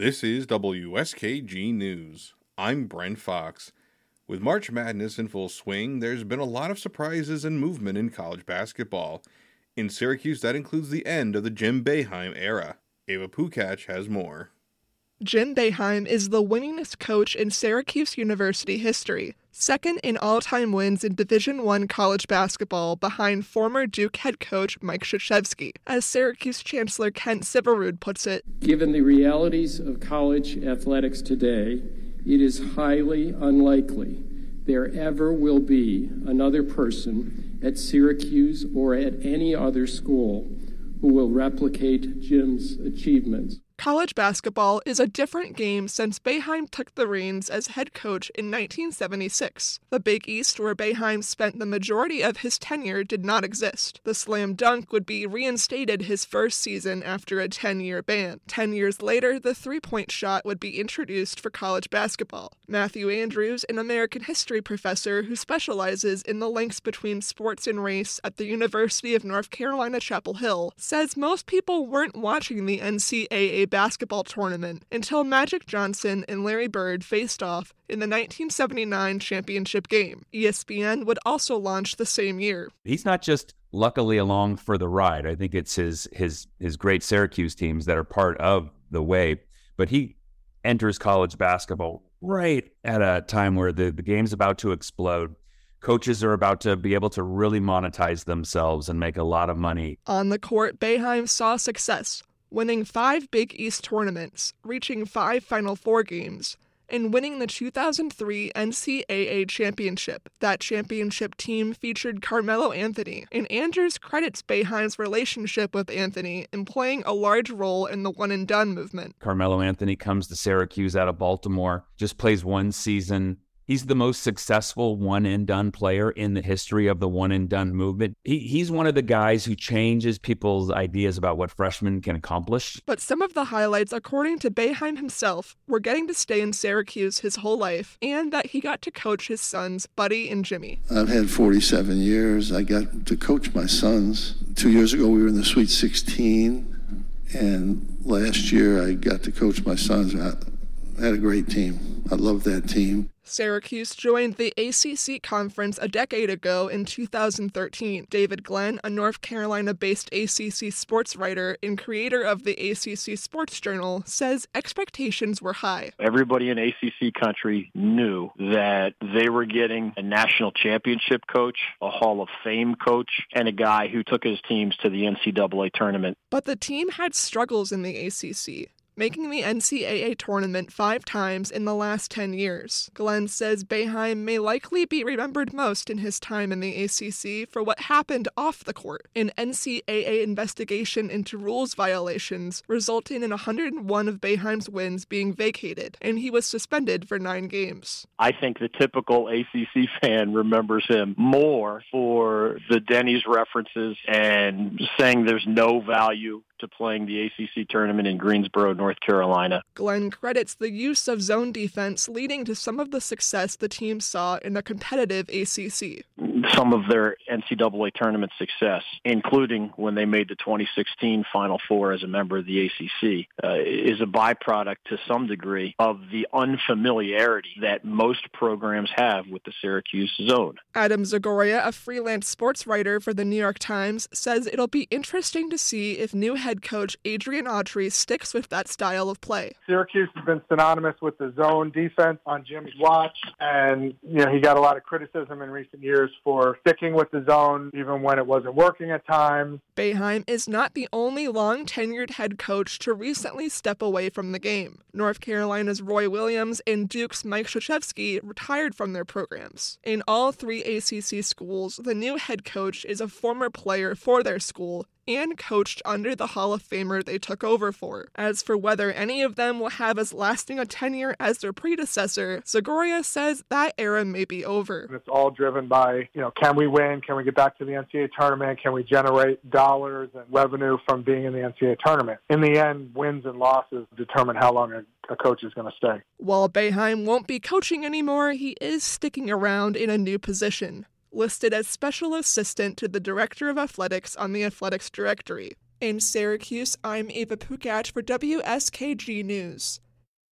This is WSKG News. I'm Brent Fox. With March Madness in full swing, there's been a lot of surprises and movement in college basketball. In Syracuse, that includes the end of the Jim Boeheim era. Ava Pukach has more. Jim Boeheim is the winningest coach in Syracuse University history, second in all-time wins in Division I college basketball behind former Duke head coach Mike Krzyzewski. As Syracuse Chancellor Kent Syverud puts it, Given the realities of college athletics today, it is highly unlikely there ever will be another person at Syracuse or at any other school who will replicate Jim's achievements. College basketball is a different game since Boeheim took the reins as head coach in 1976. The Big East, where Boeheim spent the majority of his tenure, did not exist. The slam dunk would be reinstated his first season after a 10 year ban. Ten years later, the three point shot would be introduced for college basketball. Matthew Andrews, an American history professor who specializes in the links between sports and race at the University of North Carolina, Chapel Hill, says most people weren't watching the NCAA basketball tournament until Magic Johnson and Larry Bird faced off in the 1979 championship game. ESPN would also launch the same year. He's not just luckily along for the ride. I think it's his his his great Syracuse teams that are part of the way, but he enters college basketball right at a time where the, the game's about to explode. Coaches are about to be able to really monetize themselves and make a lot of money. On the court, Boeheim saw success, winning five Big East tournaments, reaching five Final Four games, and winning the 2003 NCAA championship. That championship team featured Carmelo Anthony, and Andrews credits Boeheim's relationship with Anthony in playing a large role in the one and done movement. Carmelo Anthony comes to Syracuse out of Baltimore, just plays one season, He's the most successful one and done player in the history of the one and done movement. He, he's one of the guys who changes people's ideas about what freshmen can accomplish. But some of the highlights, according to Boeheim himself, were getting to stay in Syracuse his whole life and that he got to coach his sons, Buddy and Jimmy. I've had 47 years. I got to coach my sons. Two years ago, we were in the Sweet 16, and last year, I got to coach my sons. I had a great team. I love that team. Syracuse joined the ACC conference a decade ago in 2013. David Glenn, a North Carolina based ACC sports writer and creator of the ACC Sports Journal, says expectations were high. Everybody in ACC country knew that they were getting a national championship coach, a Hall of Fame coach, and a guy who took his teams to the NCAA tournament. But the team had struggles in the ACC making the NCAA tournament five times in the last 10 years. Glenn says Boeheim may likely be remembered most in his time in the ACC for what happened off the court an NCAA investigation into rules violations, resulting in 101 of Boeheim's wins being vacated, and he was suspended for nine games. I think the typical ACC fan remembers him more for the Denny's references and saying there's no value to playing the ACC tournament in Greensboro, North Carolina. Glenn credits the use of zone defense leading to some of the success the team saw in a competitive ACC. Some of their NCAA tournament success, including when they made the 2016 Final Four as a member of the ACC, uh, is a byproduct to some degree of the unfamiliarity that most programs have with the Syracuse zone. Adam Zagoria, a freelance sports writer for the New York Times, says it'll be interesting to see if new head head coach Adrian Autry sticks with that style of play. Syracuse has been synonymous with the zone defense on Jimmy's watch, and you know he got a lot of criticism in recent years for sticking with the zone even when it wasn't working at times. Boeheim is not the only long tenured head coach to recently step away from the game. North Carolina's Roy Williams and Duke's Mike Krzyzewski retired from their programs. In all three ACC schools, the new head coach is a former player for their school and coached under the Hall of Famer they took over for. As for whether any of them will have as lasting a tenure as their predecessor, Zagoria says that era may be over. It's all driven by, you know, can we win? Can we get back to the NCAA tournament? Can we generate dollars and revenue from being in the NCAA tournament? In the end, wins and losses determine how long a, a coach is going to stay. While Boeheim won't be coaching anymore, he is sticking around in a new position listed as Special Assistant to the Director of Athletics on the Athletics Directory. In Syracuse, I'm Ava Pukach for WSKG News.